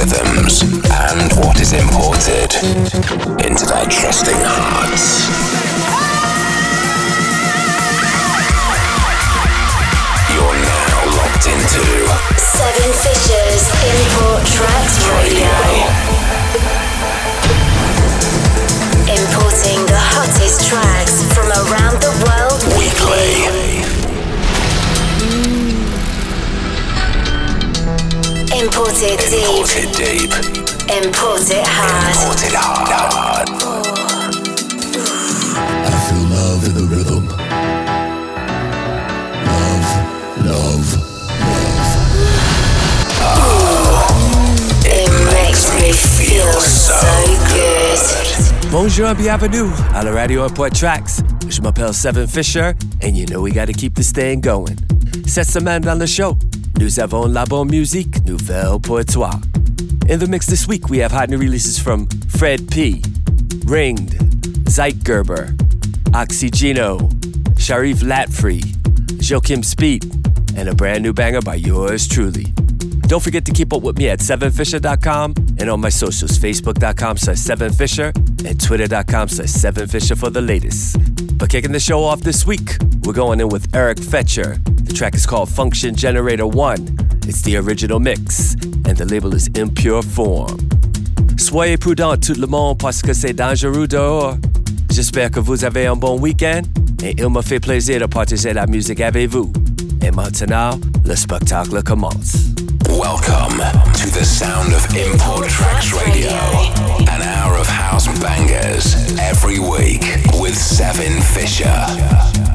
rhythms and what is imported into their trusting hearts. You're now locked into Seven Fishers Import Tracks Radio. Importing the hottest tracks from around the world Imported deep. Imported deep. Imported hard. Imported hard. I feel love in the rhythm. Love, love, love. It makes me feel so good. Bonjour and bienvenue à la radio Import Tracks. Je m'appelle Seven Fisher, and you know we gotta keep this thing going. Cette semaine dans le show, nous avons la bonne musique nouvelle pour toi. In the mix this week, we have hot new releases from Fred P, Ringed, Zeitgeber, Oxygeno, Sharif Laffrey, Joachim Spieth, and a brand new banger by yours truly. Don't forget to keep up with me at 7fisher.com and on my socials, facebook.com slash 7fisher and twitter.com slash 7fisher for the latest. But kicking the show off this week, we're going in with Eric Fetcher. The track is called Function Generator 1. It's the original mix, and the label is Impure Form. Soyez prudents tout le monde parce que c'est dangereux dehors. J'espère que vous avez un bon week-end et il me fait plaisir de partager la musique avec vous. Et maintenant, le spectacle commence. Welcome to the sound of Import Tracks Radio. An hour of house bangers every week with Seven Fisher.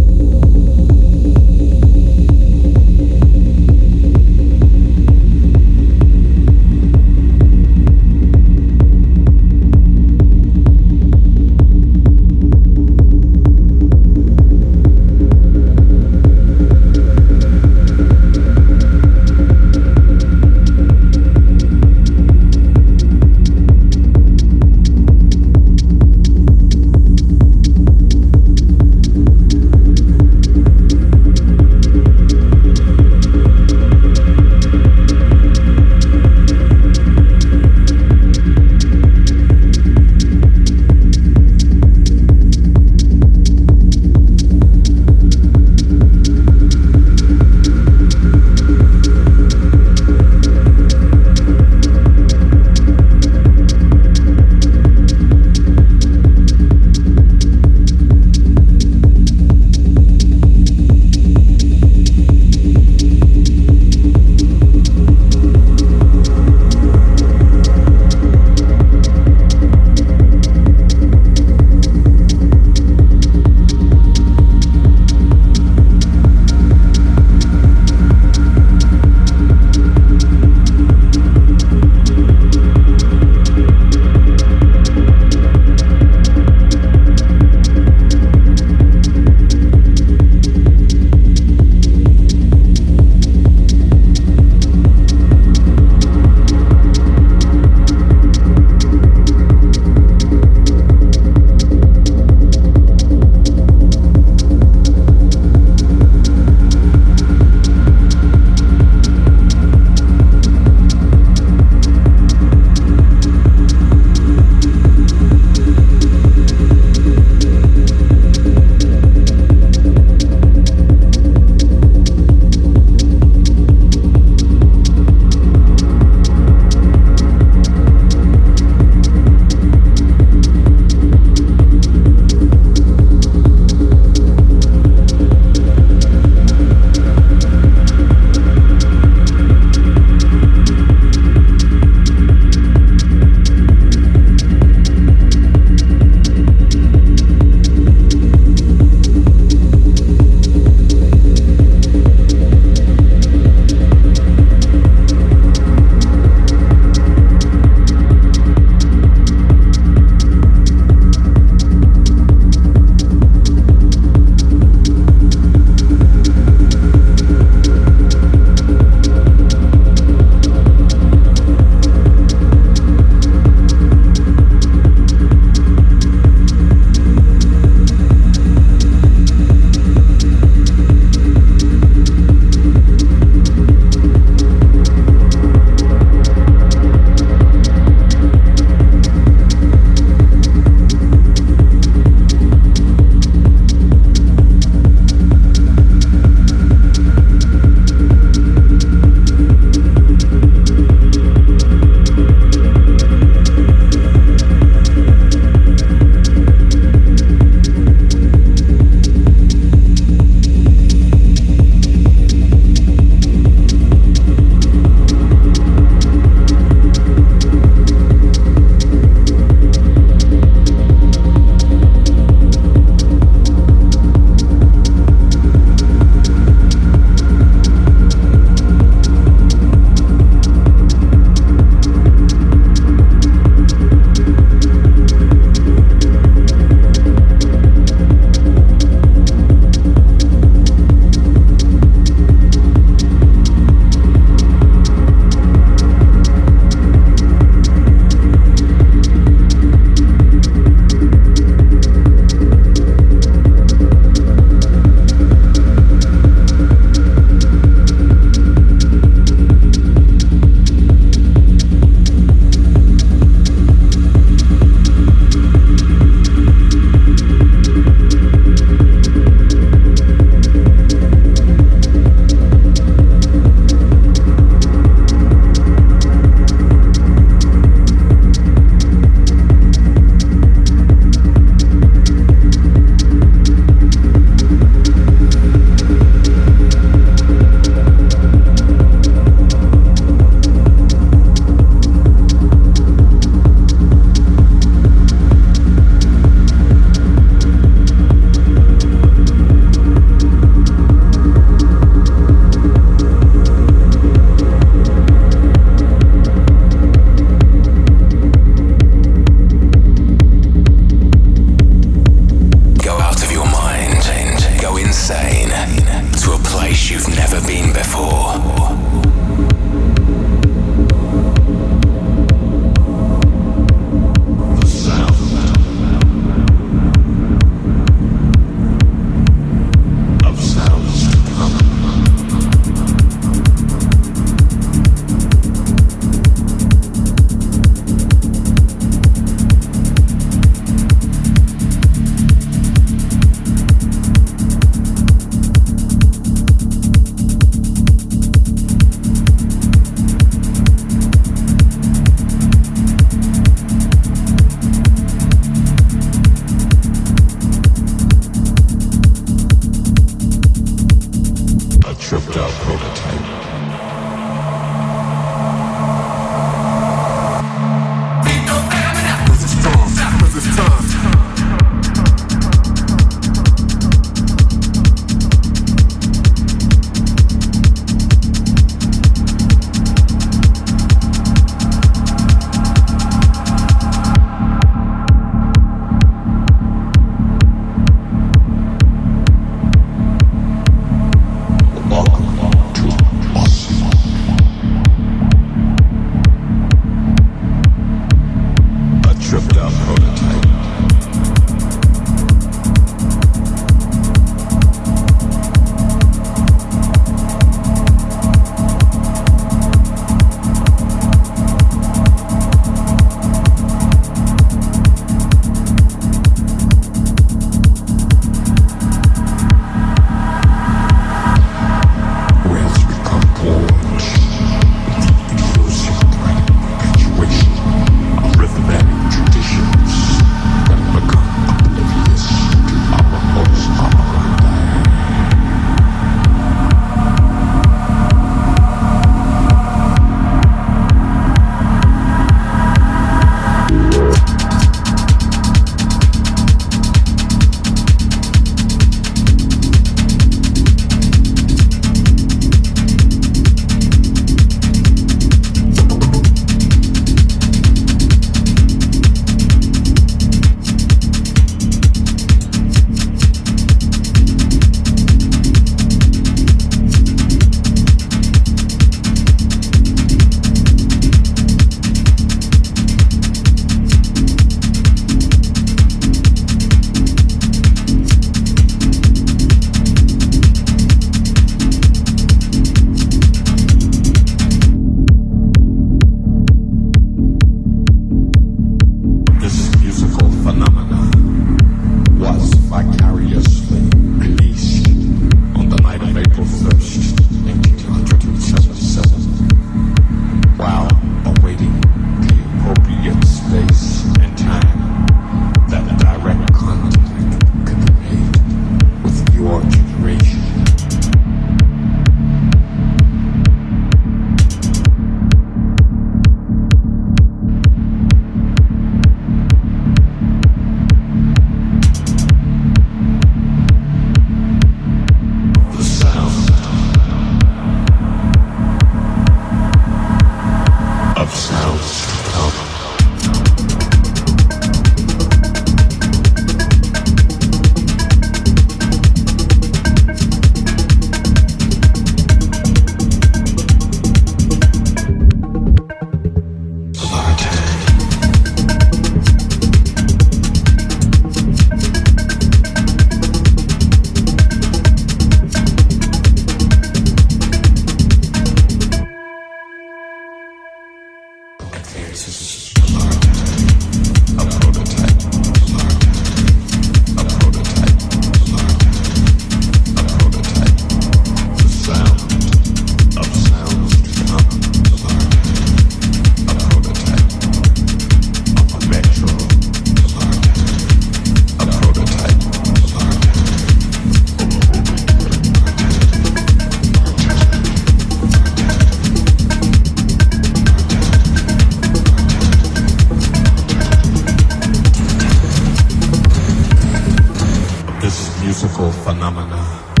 Phenomena.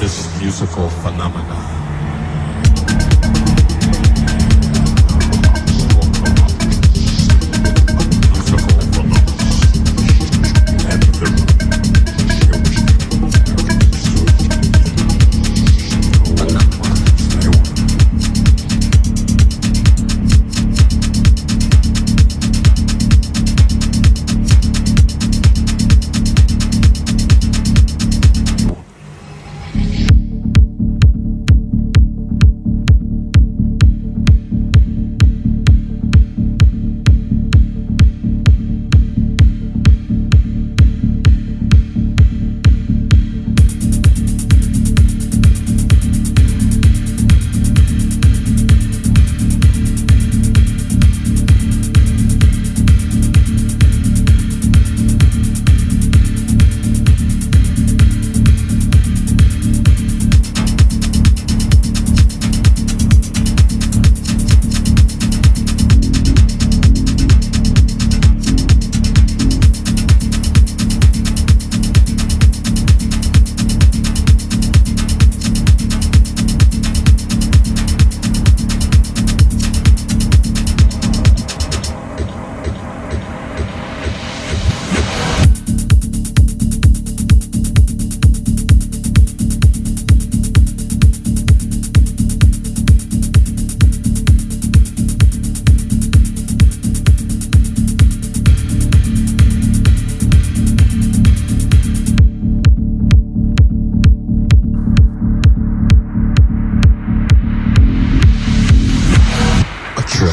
This musical phenomenon.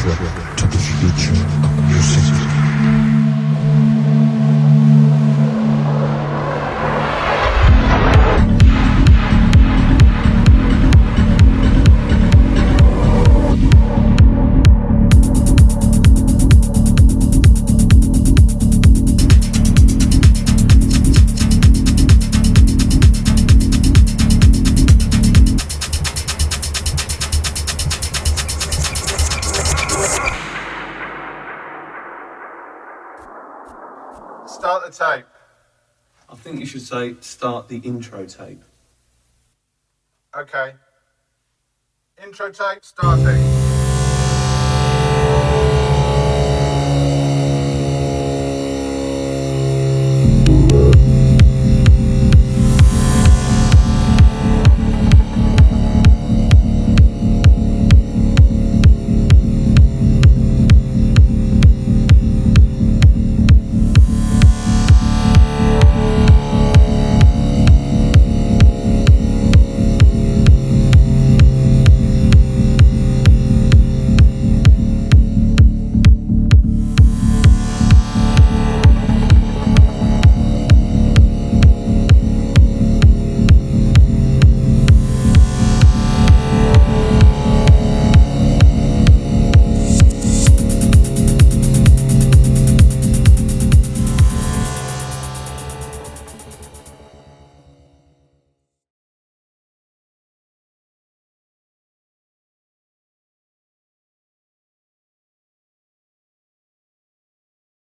是。是是 say start the intro tape. Okay. Intro tape starting.